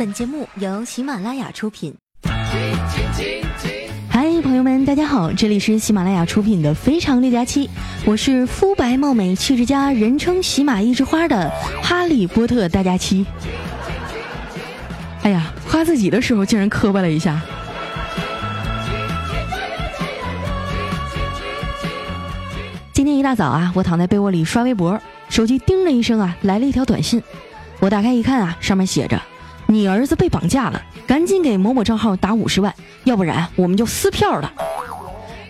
本节目由喜马拉雅出品。嗨，朋友们，大家好，这里是喜马拉雅出品的《非常六加七》，我是肤白貌美、气质佳，人称喜马一枝花的哈利波特大家期。哎呀，夸自己的时候竟然磕巴了一下。今天一大早啊，我躺在被窝里刷微博，手机叮的一声啊，来了一条短信。我打开一看啊，上面写着：“你儿子被绑架了，赶紧给某某账号打五十万，要不然我们就撕票了。”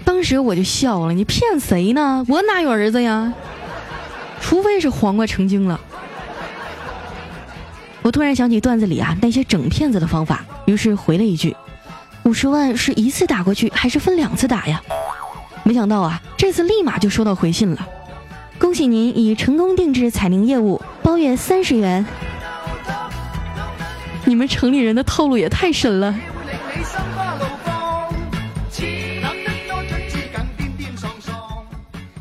当时我就笑了，你骗谁呢？我哪有儿子呀？除非是黄瓜成精了。我突然想起段子里啊那些整骗子的方法，于是回了一句：“五十万是一次打过去，还是分两次打呀？”没想到啊，这次立马就收到回信了，恭喜您已成功定制彩铃业务，包月三十元。你们城里人的套路也太深了。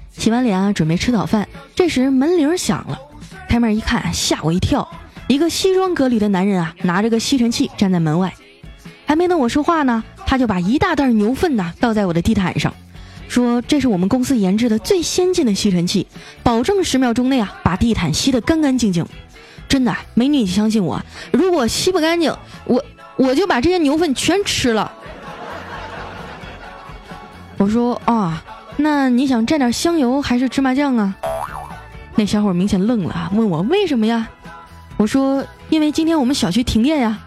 洗完脸啊，准备吃早饭，这时门铃响了，开门一看，吓我一跳，一个西装革履的男人啊，拿着个吸尘器站在门外，还没等我说话呢，他就把一大袋牛粪呐倒在我的地毯上。说这是我们公司研制的最先进的吸尘器，保证十秒钟内啊把地毯吸得干干净净。真的，美女，你相信我，如果吸不干净，我我就把这些牛粪全吃了。我说啊，那你想蘸点香油还是芝麻酱啊？那小伙明显愣了，问我为什么呀？我说因为今天我们小区停电呀。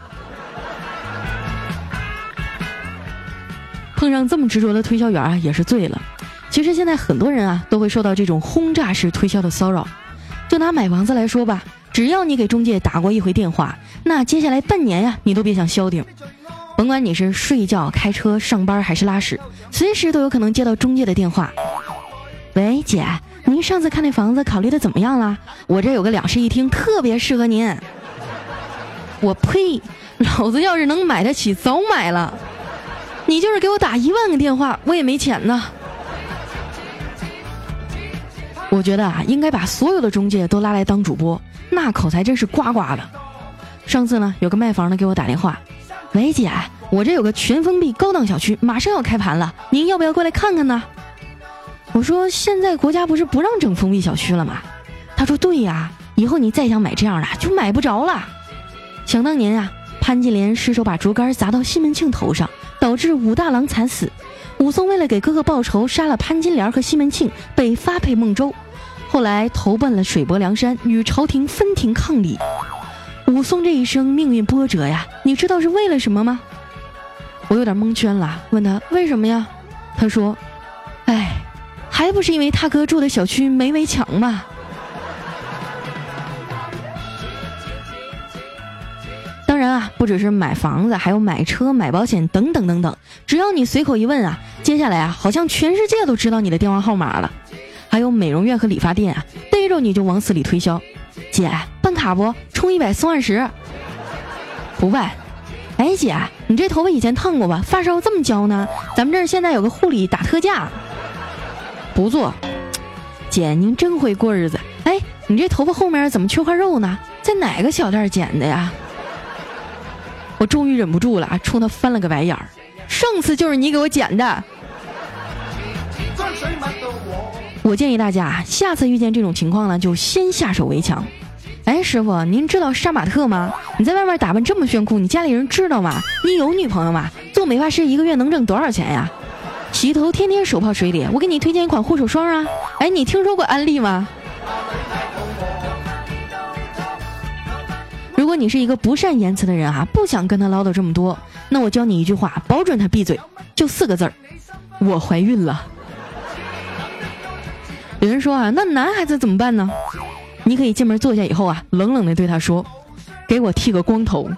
碰上这么执着的推销员啊，也是醉了。其实现在很多人啊，都会受到这种轰炸式推销的骚扰。就拿买房子来说吧，只要你给中介打过一回电话，那接下来半年呀，你都别想消停。甭管你是睡觉、开车、上班还是拉屎，随时都有可能接到中介的电话。喂，姐，您上次看那房子考虑的怎么样了？我这有个两室一厅，特别适合您。我呸！老子要是能买得起，早买了。你就是给我打一万个电话，我也没钱呢。我觉得啊，应该把所有的中介都拉来当主播，那口才真是呱呱的。上次呢，有个卖房的给我打电话，喂姐，我这有个全封闭高档小区，马上要开盘了，您要不要过来看看呢？我说现在国家不是不让整封闭小区了吗？他说对呀，以后你再想买这样的就买不着了。想当年啊，潘金莲失手把竹竿砸到西门庆头上。导致武大郎惨死，武松为了给哥哥报仇，杀了潘金莲和西门庆，被发配孟州，后来投奔了水泊梁山，与朝廷分庭抗礼。武松这一生命运波折呀，你知道是为了什么吗？我有点蒙圈了，问他为什么呀？他说：“哎，还不是因为他哥住的小区没围墙吗？”当然啊不只是买房子，还有买车、买保险等等等等。只要你随口一问啊，接下来啊，好像全世界都知道你的电话号码了。还有美容院和理发店啊，逮着你就往死里推销。姐，办卡不？充一百送二十。不办。哎，姐，你这头发以前烫过吧？发梢这么焦呢？咱们这儿现在有个护理打特价。不做。姐，您真会过日子。哎，你这头发后面怎么缺块肉呢？在哪个小店剪的呀？我终于忍不住了，冲他翻了个白眼儿。上次就是你给我剪的。我建议大家下次遇见这种情况呢，就先下手为强。哎，师傅，您知道杀马特吗？你在外面打扮这么炫酷，你家里人知道吗？你有女朋友吗？做美发师一个月能挣多少钱呀？洗头天天手泡水里，我给你推荐一款护手霜啊。哎，你听说过安利吗？如果你是一个不善言辞的人啊，不想跟他唠叨这么多，那我教你一句话，保准他闭嘴，就四个字儿：我怀孕了。有人说啊，那男孩子怎么办呢？你可以进门坐下以后啊，冷冷的对他说：“给我剃个光头。”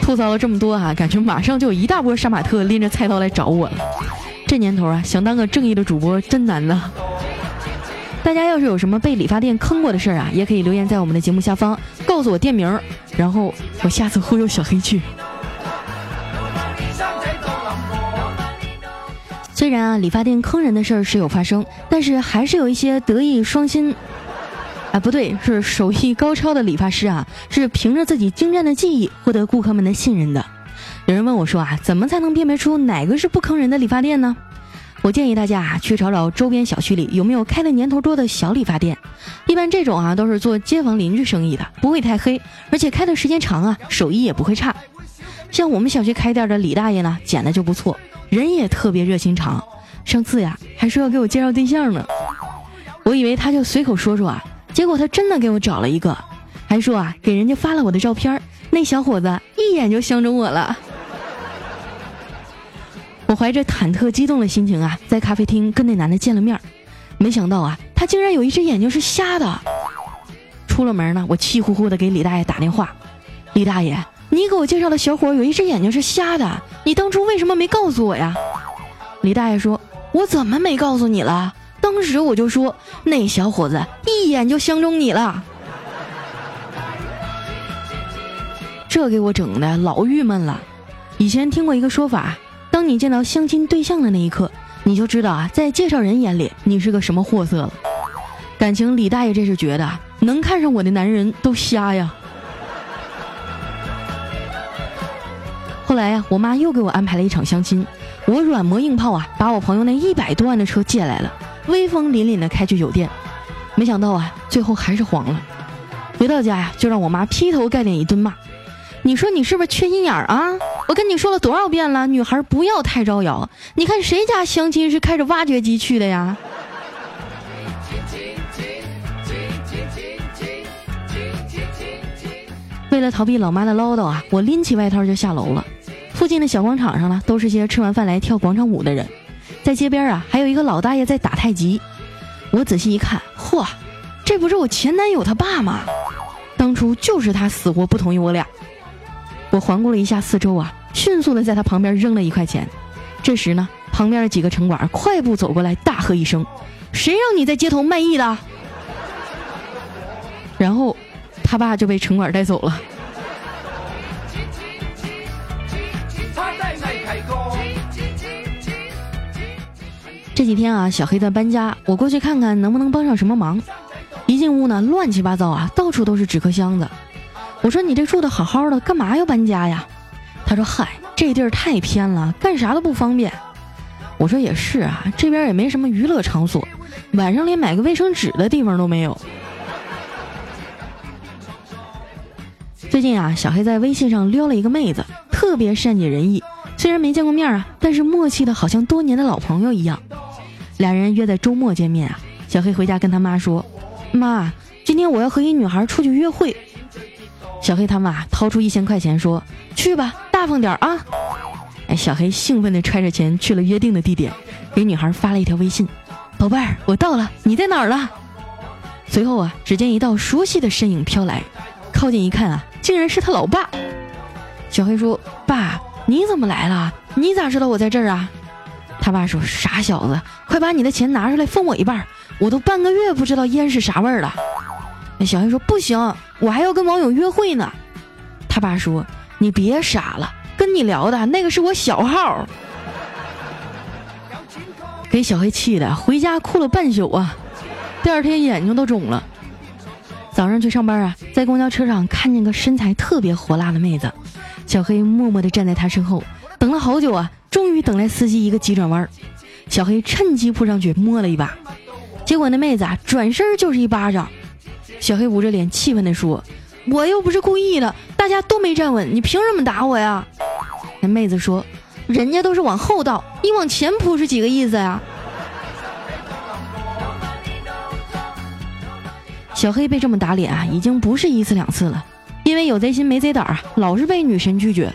吐槽了这么多哈，感觉马上就有一大波杀马特拎着菜刀来找我了。这年头啊，想当个正义的主播真难呐。大家要是有什么被理发店坑过的事儿啊，也可以留言在我们的节目下方，告诉我店名，然后我下次忽悠小黑去。虽然啊，理发店坑人的事儿时有发生，但是还是有一些德艺双馨。啊，不对，是手艺高超的理发师啊，是凭着自己精湛的技艺获得顾客们的信任的。有人问我说啊，怎么才能辨别出哪个是不坑人的理发店呢？我建议大家啊，去找找周边小区里有没有开的年头多的小理发店。一般这种啊，都是做街坊邻居生意的，不会太黑，而且开的时间长啊，手艺也不会差。像我们小区开店的李大爷呢，剪的就不错，人也特别热心肠。上次呀，还说要给我介绍对象呢。我以为他就随口说说啊，结果他真的给我找了一个，还说啊给人家发了我的照片，那小伙子一眼就相中我了。我怀着忐忑激动的心情啊，在咖啡厅跟那男的见了面，没想到啊，他竟然有一只眼睛是瞎的。出了门呢，我气呼呼的给李大爷打电话，李大爷，你给我介绍的小伙有一只眼睛是瞎的，你当初为什么没告诉我呀？李大爷说，我怎么没告诉你了？当时我就说，那小伙子一眼就相中你了，这给我整的老郁闷了。以前听过一个说法，当你见到相亲对象的那一刻，你就知道啊，在介绍人眼里你是个什么货色了。感情李大爷这是觉得能看上我的男人都瞎呀。后来呀，我妈又给我安排了一场相亲，我软磨硬泡啊，把我朋友那一百多万的车借来了。威风凛凛的开去酒店，没想到啊，最后还是黄了。回到家呀，就让我妈劈头盖脸一顿骂。你说你是不是缺心眼儿啊？我跟你说了多少遍了，女孩不要太招摇。你看谁家相亲是开着挖掘机去的呀？为了逃避老妈的唠叨啊，我拎起外套就下楼了。附近的小广场上呢，都是些吃完饭来跳广场舞的人。在街边啊，还有一个老大爷在打太极。我仔细一看，嚯，这不是我前男友他爸吗？当初就是他死活不同意我俩。我环顾了一下四周啊，迅速的在他旁边扔了一块钱。这时呢，旁边的几个城管快步走过来，大喝一声：“谁让你在街头卖艺的？”然后，他爸就被城管带走了。几天啊，小黑在搬家，我过去看看能不能帮上什么忙。一进屋呢，乱七八糟啊，到处都是纸壳箱子。我说：“你这住的好好的，干嘛要搬家呀？”他说：“嗨，这地儿太偏了，干啥都不方便。”我说：“也是啊，这边也没什么娱乐场所，晚上连买个卫生纸的地方都没有。”最近啊，小黑在微信上撩了一个妹子，特别善解人意，虽然没见过面啊，但是默契的好像多年的老朋友一样。俩人约在周末见面啊，小黑回家跟他妈说：“妈，今天我要和一女孩出去约会。”小黑他妈掏出一千块钱说：“去吧，大方点啊！”哎，小黑兴奋地揣着钱去了约定的地点，给女孩发了一条微信：“宝贝儿，我到了，你在哪儿了？”随后啊，只见一道熟悉的身影飘来，靠近一看啊，竟然是他老爸。小黑说：“爸，你怎么来了？你咋知道我在这儿啊？”他爸说：“傻小子，快把你的钱拿出来分我一半，我都半个月不知道烟是啥味儿了。”那小黑说：“不行，我还要跟网友约会呢。”他爸说：“你别傻了，跟你聊的那个是我小号。”给小黑气的，回家哭了半宿啊，第二天眼睛都肿了。早上去上班啊，在公交车上看见个身材特别火辣的妹子，小黑默默地站在她身后，等了好久啊。终于等来司机一个急转弯，小黑趁机扑上去摸了一把，结果那妹子啊转身就是一巴掌。小黑捂着脸气愤地说：“我又不是故意的，大家都没站稳，你凭什么打我呀？”那妹子说：“人家都是往后倒，你往前扑是几个意思呀？”小黑被这么打脸啊，已经不是一次两次了，因为有贼心没贼胆啊，老是被女神拒绝。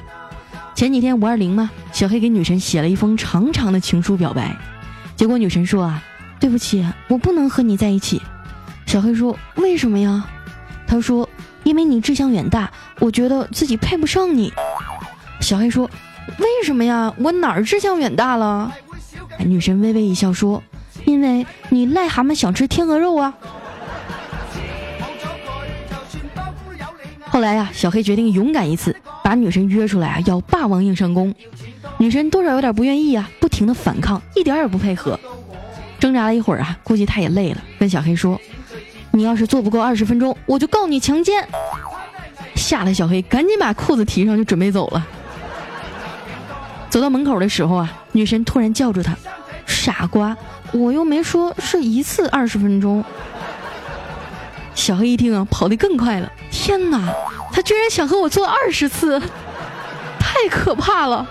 前几天五二零嘛，小黑给女神写了一封长长的情书表白，结果女神说啊，对不起，我不能和你在一起。小黑说为什么呀？他说因为你志向远大，我觉得自己配不上你。小黑说为什么呀？我哪儿志向远大了？女神微微一笑说，因为你癞蛤蟆想吃天鹅肉啊。后来呀，小黑决定勇敢一次。把女神约出来啊，要霸王硬上弓。女神多少有点不愿意啊，不停的反抗，一点也不配合。挣扎了一会儿啊，估计她也累了，跟小黑说：“你要是做不够二十分钟，我就告你强奸。吓得小黑赶紧把裤子提上，就准备走了。走到门口的时候啊，女神突然叫住他：“傻瓜，我又没说是一次二十分钟。”小黑一听啊，跑得更快了。天哪，他居然想和我做二十次，太可怕了！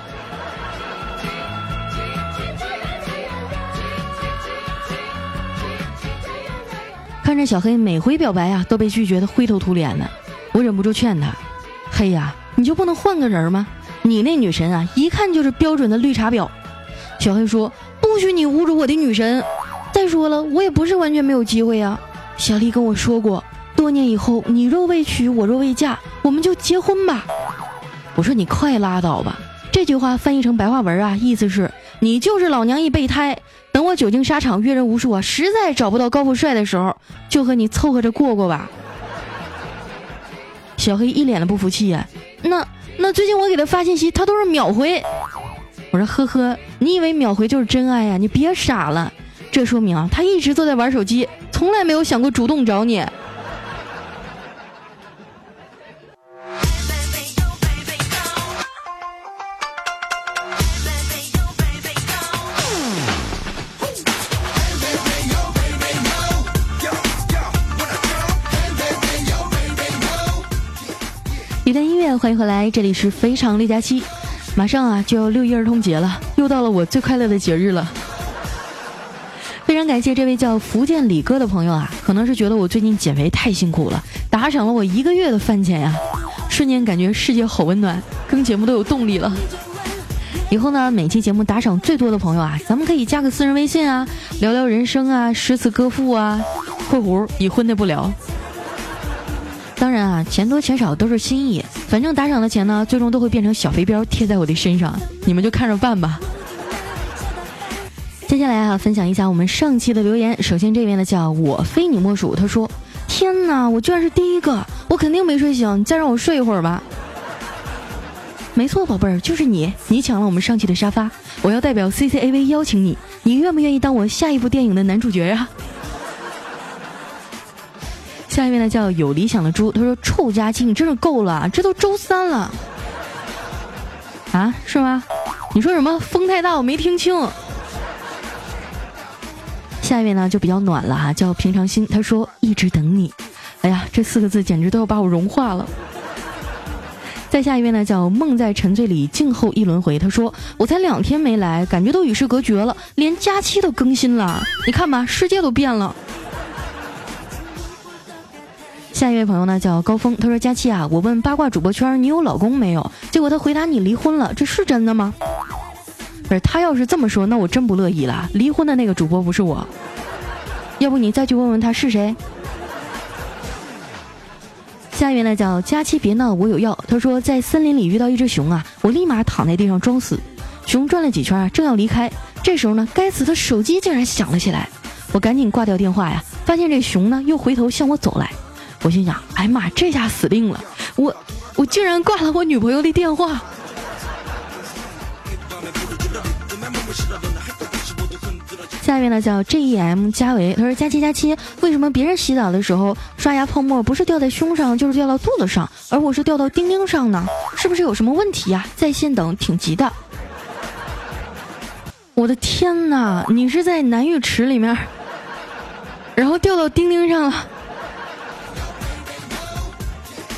看着小黑每回表白啊都被拒绝的灰头土脸的，我忍不住劝他：“黑呀，你就不能换个人吗？你那女神啊，一看就是标准的绿茶婊。”小黑说：“不许你侮辱我的女神！再说了，我也不是完全没有机会啊。小丽跟我说过。”多年以后，你若未娶，我若未嫁，我们就结婚吧。我说你快拉倒吧。这句话翻译成白话文啊，意思是你就是老娘一备胎。等我久经沙场，阅人无数啊，实在找不到高富帅的时候，就和你凑合着过过吧。小黑一脸的不服气啊，那那最近我给他发信息，他都是秒回。我说呵呵，你以为秒回就是真爱呀？你别傻了，这说明啊，他一直都在玩手机，从来没有想过主动找你。一段音乐，欢迎回来，这里是非常六加七，马上啊就要六一儿童节了，又到了我最快乐的节日了。感谢这位叫福建李哥的朋友啊，可能是觉得我最近减肥太辛苦了，打赏了我一个月的饭钱呀，瞬间感觉世界好温暖，更节目都有动力了。以后呢，每期节目打赏最多的朋友啊，咱们可以加个私人微信啊，聊聊人生啊，诗词歌赋啊，括弧已婚的不聊。当然啊，钱多钱少都是心意，反正打赏的钱呢，最终都会变成小飞镖贴在我的身上，你们就看着办吧。接下来啊，分享一下我们上期的留言。首先这边呢叫我非你莫属，他说：“天哪，我居然是第一个，我肯定没睡醒，你再让我睡一会儿吧。”没错，宝贝儿，就是你，你抢了我们上期的沙发，我要代表 C C A V 邀请你，你愿不愿意当我下一部电影的男主角呀？下一位呢叫有理想的猪，他说：“臭佳期，你真是够了，这都周三了，啊，是吗？你说什么？风太大，我没听清。”下一位呢就比较暖了哈，叫平常心，他说：“一直等你。”哎呀，这四个字简直都要把我融化了。再下一位呢叫梦在沉醉里静候一轮回，他说：“我才两天没来，感觉都与世隔绝了，连假期都更新了，你看吧，世界都变了。”下一位朋友呢叫高峰，他说：“佳期啊，我问八卦主播圈你有老公没有？结果他回答你离婚了，这是真的吗？”不是他要是这么说，那我真不乐意了。离婚的那个主播不是我，要不你再去问问他是谁。下一位呢叫佳期别闹，我有药。他说在森林里遇到一只熊啊，我立马躺在地上装死。熊转了几圈啊，正要离开，这时候呢，该死的手机竟然响了起来，我赶紧挂掉电话呀，发现这熊呢又回头向我走来。我心想，哎妈，这下死定了！我我竟然挂了我女朋友的电话。下一位呢叫 J E M 加维，他说佳期佳期，为什么别人洗澡的时候刷牙泡沫不是掉在胸上，就是掉到肚子上，而我是掉到丁丁上呢？是不是有什么问题呀？在线等，挺急的。我的天哪，你是在男浴池里面，然后掉到丁丁上了？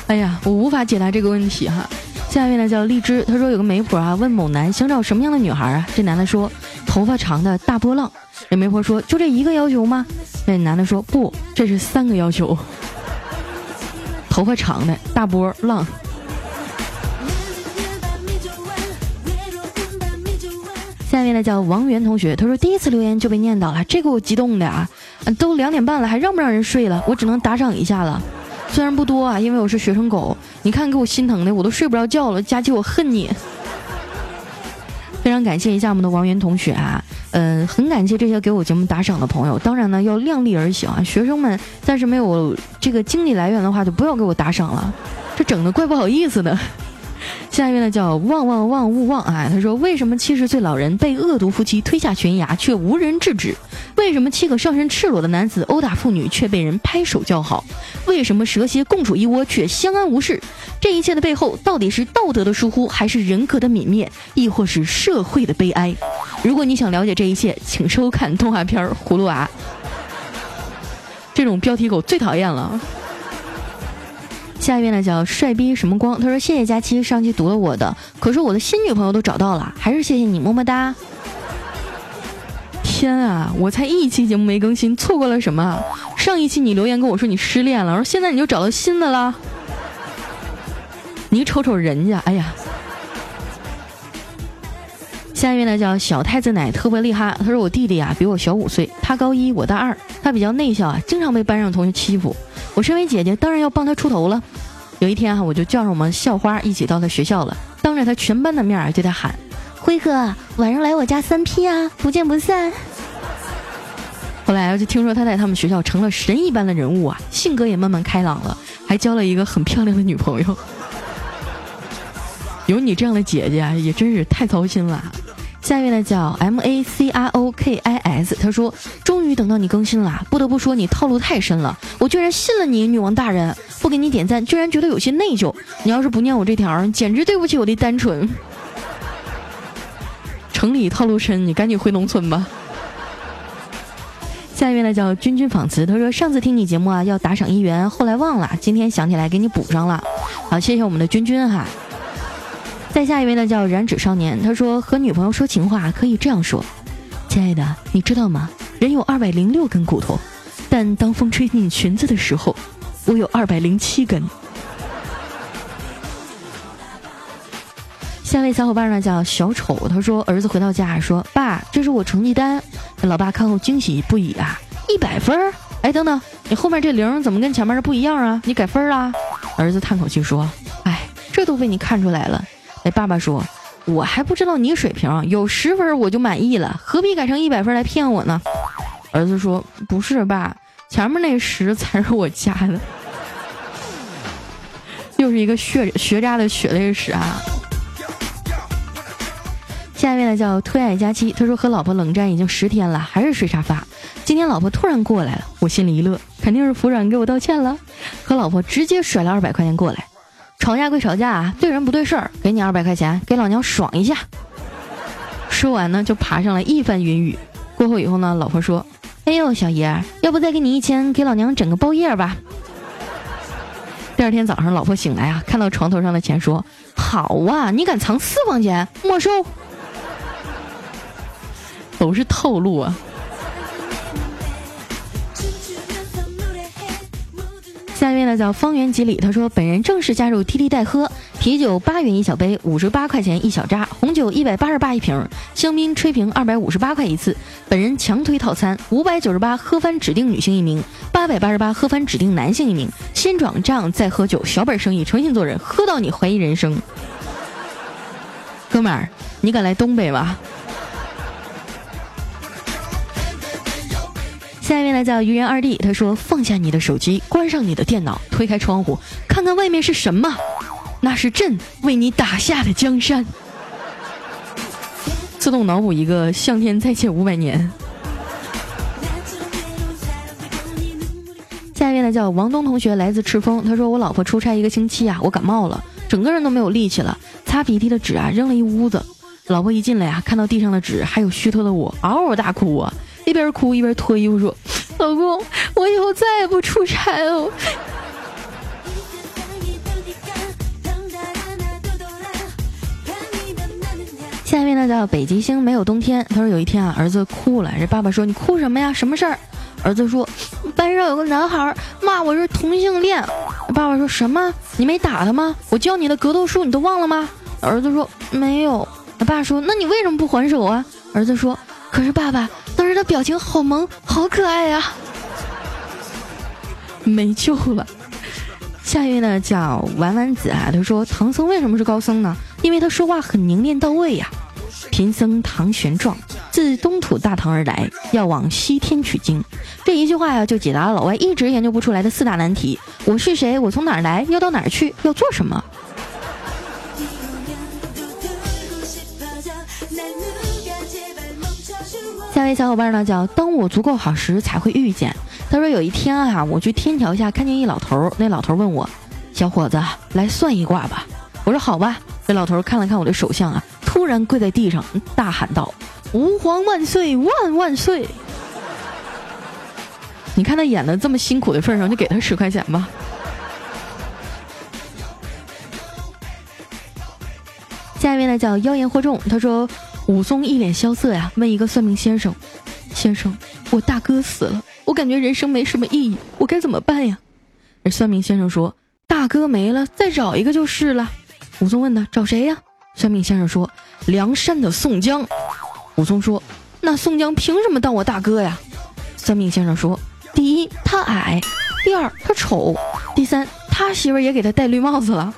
哎呀，我无法解答这个问题哈。下一位呢叫荔枝，他说有个媒婆啊问某男想找什么样的女孩啊？这男的说头发长的大波浪。这媒婆说就这一个要求吗？那男的说不，这是三个要求。头发长的大波浪。下一位呢叫王源同学，他说第一次留言就被念到了，这个我激动的啊！都两点半了，还让不让人睡了？我只能打赏一下了。虽然不多啊，因为我是学生狗，你看给我心疼的，我都睡不着觉了。佳琪，我恨你！非常感谢一下我们的王源同学啊，嗯，很感谢这些给我节目打赏的朋友。当然呢，要量力而行啊，学生们暂时没有这个经济来源的话，就不要给我打赏了，这整的怪不好意思的。下一位呢叫旺旺旺勿忘啊，他说为什么七十岁老人被恶毒夫妻推下悬崖却无人制止？为什么七个上身赤裸的男子殴打妇女却被人拍手叫好？为什么蛇蝎共处一窝却相安无事？这一切的背后到底是道德的疏忽，还是人格的泯灭，亦或是社会的悲哀？如果你想了解这一切，请收看动画片《葫芦娃》。这种标题狗最讨厌了。下一位呢叫帅逼什么光，他说谢谢佳期上期读了我的，可是我的新女朋友都找到了，还是谢谢你么么哒。天啊，我才一期节目没更新，错过了什么？上一期你留言跟我说你失恋了，然后现在你就找到新的了。你瞅瞅人家，哎呀。下一位呢叫小太子奶特别厉害，他说我弟弟啊比我小五岁，他高一我大二，他比较内向啊，经常被班上同学欺负。我身为姐姐，当然要帮他出头了。有一天啊，我就叫上我们校花一起到他学校了，当着他全班的面儿对他喊：“辉哥，晚上来我家三 P 啊，不见不散。”后来我就听说他在他们学校成了神一般的人物啊，性格也慢慢开朗了，还交了一个很漂亮的女朋友。有你这样的姐姐啊，也真是太操心了。下一位呢叫 M A C R O K I S，他说：“终于等到你更新了，不得不说你套路太深了，我居然信了你，女王大人，不给你点赞，居然觉得有些内疚。你要是不念我这条，简直对不起我的单纯。”城里套路深，你赶紧回农村吧。下一位呢叫君君仿词，他说：“上次听你节目啊，要打赏一元，后来忘了，今天想起来给你补上了。好，谢谢我们的君君哈。”再下一位呢，叫燃脂少年。他说和女朋友说情话可以这样说：“亲爱的，你知道吗？人有二百零六根骨头，但当风吹进裙子的时候，我有二百零七根。”下位小伙伴呢叫小丑，他说儿子回到家说：“爸，这是我成绩单。”老爸看后惊喜不已啊，一百分儿！哎，等等，你后面这零怎么跟前面的不一样啊？你改分儿啦？儿子叹口气说：“哎，这都被你看出来了。”哎，爸爸说，我还不知道你水平，有十分我就满意了，何必改成一百分来骗我呢？儿子说，不是爸，前面那十才是我加的，又是一个血学渣的血泪史啊！下一位呢叫推爱佳期，他说和老婆冷战已经十天了，还是睡沙发。今天老婆突然过来了，我心里一乐，肯定是服软给我道歉了，和老婆直接甩了二百块钱过来。吵架归吵架，对人不对事儿，给你二百块钱，给老娘爽一下。说完呢，就爬上来一番云雨。过后以后呢，老婆说：“哎呦，小爷，要不再给你一千，给老娘整个包夜吧。”第二天早上，老婆醒来啊，看到床头上的钱，说：“好啊，你敢藏私房钱，没收。”都是套路啊。下一位呢叫方圆几里，他说本人正式加入滴滴代喝，啤酒八元一小杯，五十八块钱一小扎，红酒一百八十八一瓶，香槟吹瓶二百五十八块一次。本人强推套餐，五百九十八喝翻指定女性一名，八百八十八喝翻指定男性一名。先转账再喝酒，小本生意，诚信做人，喝到你怀疑人生。哥们儿，你敢来东北吗？下一位呢叫愚人二弟，他说：“放下你的手机，关上你的电脑，推开窗户，看看外面是什么？那是朕为你打下的江山。”自动脑补一个向天再借五百年。下一位呢叫王东同学，来自赤峰，他说：“我老婆出差一个星期啊，我感冒了，整个人都没有力气了，擦鼻涕的纸啊扔了一屋子。老婆一进来啊，看到地上的纸还有虚脱的我，嗷嗷大哭啊。”一边哭一边脱衣服说：“老公，我以后再也不出差了。”下一位呢叫北极星没有冬天。他说有一天啊，儿子哭了，这爸爸说：“你哭什么呀？什么事儿？”儿子说：“班上有个男孩骂我是同性恋。”爸爸说什么？你没打他吗？我教你的格斗术你都忘了吗？儿子说没有。爸说：“那你为什么不还手啊？”儿子说：“可是爸爸。”当时的表情好萌，好可爱呀！没救了。下一位呢叫丸丸子啊，他说唐僧为什么是高僧呢？因为他说话很凝练到位呀。贫僧唐玄奘自东土大唐而来，要往西天取经。这一句话呀，就解答了老外一直研究不出来的四大难题：我是谁？我从哪儿来？要到哪儿去？要做什么？位小伙伴呢叫当我足够好时才会遇见。他说有一天啊，我去天桥下看见一老头，那老头问我：“小伙子，来算一卦吧。”我说：“好吧。”那老头看了看我的手相啊，突然跪在地上大喊道：“吾皇万岁万万岁！”你看他演的这么辛苦的份上，就给他十块 钱吧。下一位呢叫妖言惑众，他说武松一脸萧瑟呀，问一个算命先生：“先生，我大哥死了，我感觉人生没什么意义，我该怎么办呀？”而算命先生说：“大哥没了，再找一个就是了。”武松问他：“找谁呀？”算命先生说：“梁山的宋江。”武松说：“那宋江凭什么当我大哥呀？”算命先生说。第一，他矮；第二，他丑；第三，他媳妇儿也给他戴绿帽子了。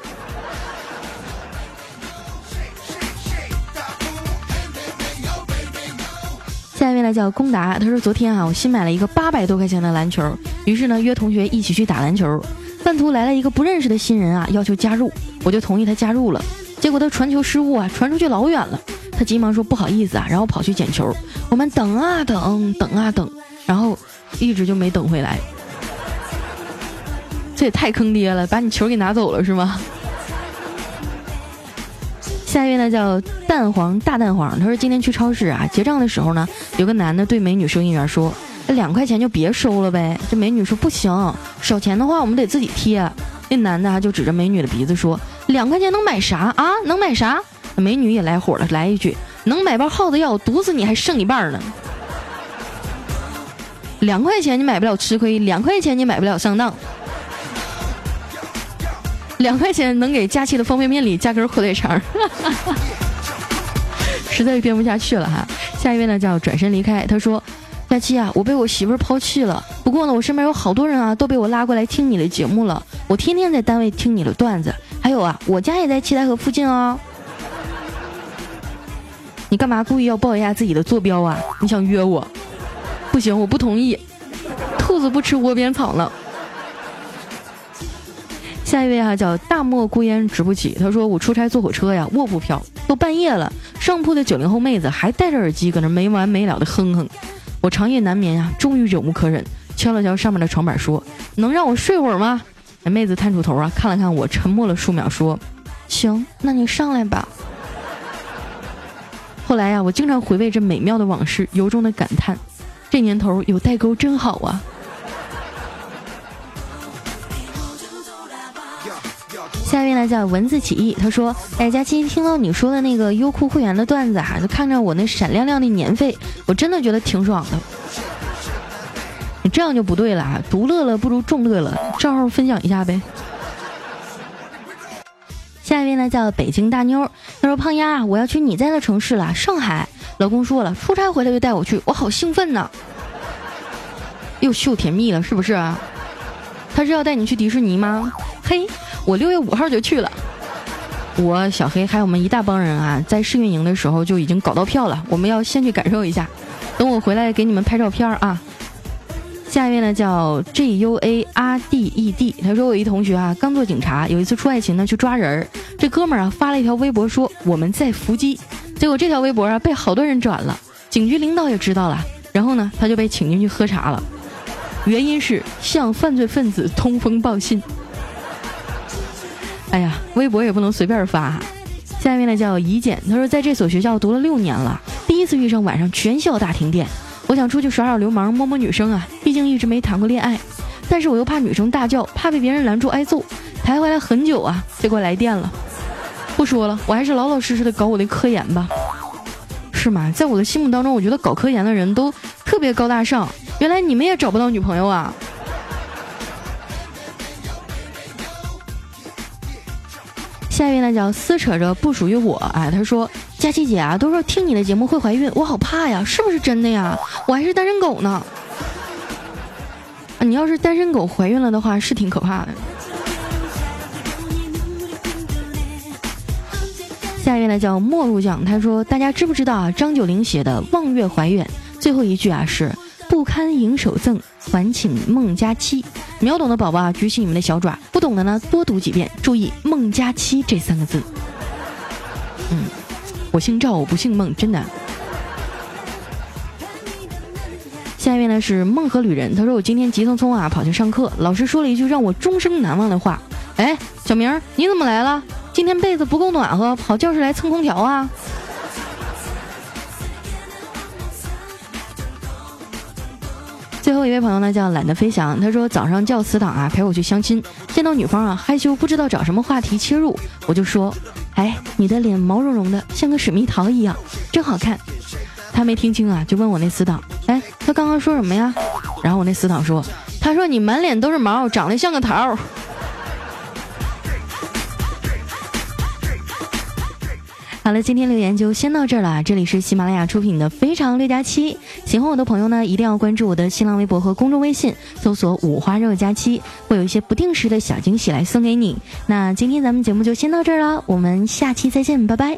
下一位呢叫龚达，他说：“昨天啊，我新买了一个八百多块钱的篮球，于是呢，约同学一起去打篮球。半途来了一个不认识的新人啊，要求加入，我就同意他加入了。结果他传球失误啊，传出去老远了。他急忙说不好意思啊，然后跑去捡球。我们等啊等，等啊等，然后。”一直就没等回来，这也太坑爹了！把你球给拿走了是吗？下一位呢叫蛋黄大蛋黄，他说今天去超市啊结账的时候呢，有个男的对美女收银员说：“两块钱就别收了呗。”这美女说：“不行，少钱的话我们得自己贴。”那男的啊就指着美女的鼻子说：“两块钱能买啥啊？能买啥？”美女也来火了，来一句：“能买包耗子药毒死你还剩一半呢。”两块钱你买不了吃亏，两块钱你买不了上当，两块钱能给佳期的方便面里加根火腿肠，实在编不下去了哈。下一位呢叫转身离开，他说：“佳期啊，我被我媳妇儿抛弃了。不过呢，我身边有好多人啊，都被我拉过来听你的节目了。我天天在单位听你的段子，还有啊，我家也在七台河附近哦。你干嘛故意要报一下自己的坐标啊？你想约我？”不行，我不同意。兔子不吃窝边草呢。下一位啊，叫大漠孤烟直不起。他说：“我出差坐火车呀，卧铺票，都半夜了，上铺的九零后妹子还戴着耳机搁那没完没了的哼哼。我长夜难眠呀，终于忍无可忍，敲了敲上面的床板，说：能让我睡会儿吗？那妹子探出头啊，看了看我，沉默了数秒，说：行，那你上来吧。后来呀，我经常回味这美妙的往事，由衷的感叹。这年头有代沟真好啊！下一位呢叫文字起义，他说：“哎，佳期，听到你说的那个优酷会员的段子哈，就看着我那闪亮亮的年费，我真的觉得挺爽的。你这样就不对了啊！独乐乐不如众乐乐，账号分享一下呗。”下一位呢叫北京大妞，他说：“胖丫，我要去你在的城市了，上海。”老公说了，出差回来就带我去，我好兴奋呢。又秀甜蜜了，是不是？他是要带你去迪士尼吗？嘿，我六月五号就去了。我小黑还有我们一大帮人啊，在试运营的时候就已经搞到票了，我们要先去感受一下。等我回来给你们拍照片啊。下一位呢叫 J U A R D E D，他说我一同学啊刚做警察，有一次出外勤呢去抓人，这哥们儿啊发了一条微博说我们在伏击。结果这条微博啊被好多人转了，警局领导也知道了，然后呢他就被请进去喝茶了，原因是向犯罪分子通风报信。哎呀，微博也不能随便发。下一位呢叫怡简，他说在这所学校读了六年了，第一次遇上晚上全校大停电，我想出去耍耍流氓摸摸女生啊，毕竟一直没谈过恋爱，但是我又怕女生大叫，怕被别人拦住挨揍，徘徊了很久啊，结果来电了。不说了，我还是老老实实的搞我的科研吧，是吗？在我的心目当中，我觉得搞科研的人都特别高大上。原来你们也找不到女朋友啊？下一位呢，叫撕扯着不属于我。哎，他说：“佳琪姐啊，都说听你的节目会怀孕，我好怕呀，是不是真的呀？我还是单身狗呢。你要是单身狗怀孕了的话，是挺可怕的。”下一位呢叫陌路酱，他说：“大家知不知道啊？张九龄写的《望月怀远》最后一句啊是‘不堪盈手赠，还请孟佳期’。秒懂的宝宝啊，举起你们的小爪；不懂的呢，多读几遍，注意‘孟佳期’这三个字。嗯，我姓赵，我不姓孟，真的。下面呢是梦河旅人，他说我今天急匆匆啊跑去上课，老师说了一句让我终生难忘的话。哎，小明你怎么来了？今天被子不够暖和，跑教室来蹭空调啊？最后一位朋友呢叫懒得飞翔，他说早上叫死党啊陪我去相亲，见到女方啊害羞不知道找什么话题切入，我就说，哎，你的脸毛茸茸的，像个水蜜桃一样，真好看。他没听清啊，就问我那死党，哎，他刚刚说什么呀？然后我那死党说，他说你满脸都是毛，长得像个桃。好了，今天留言就先到这儿了。这里是喜马拉雅出品的《非常六加七》，喜欢我的朋友呢，一定要关注我的新浪微博和公众微信，搜索“五花肉加七”，会有一些不定时的小惊喜来送给你。那今天咱们节目就先到这儿了，我们下期再见，拜拜。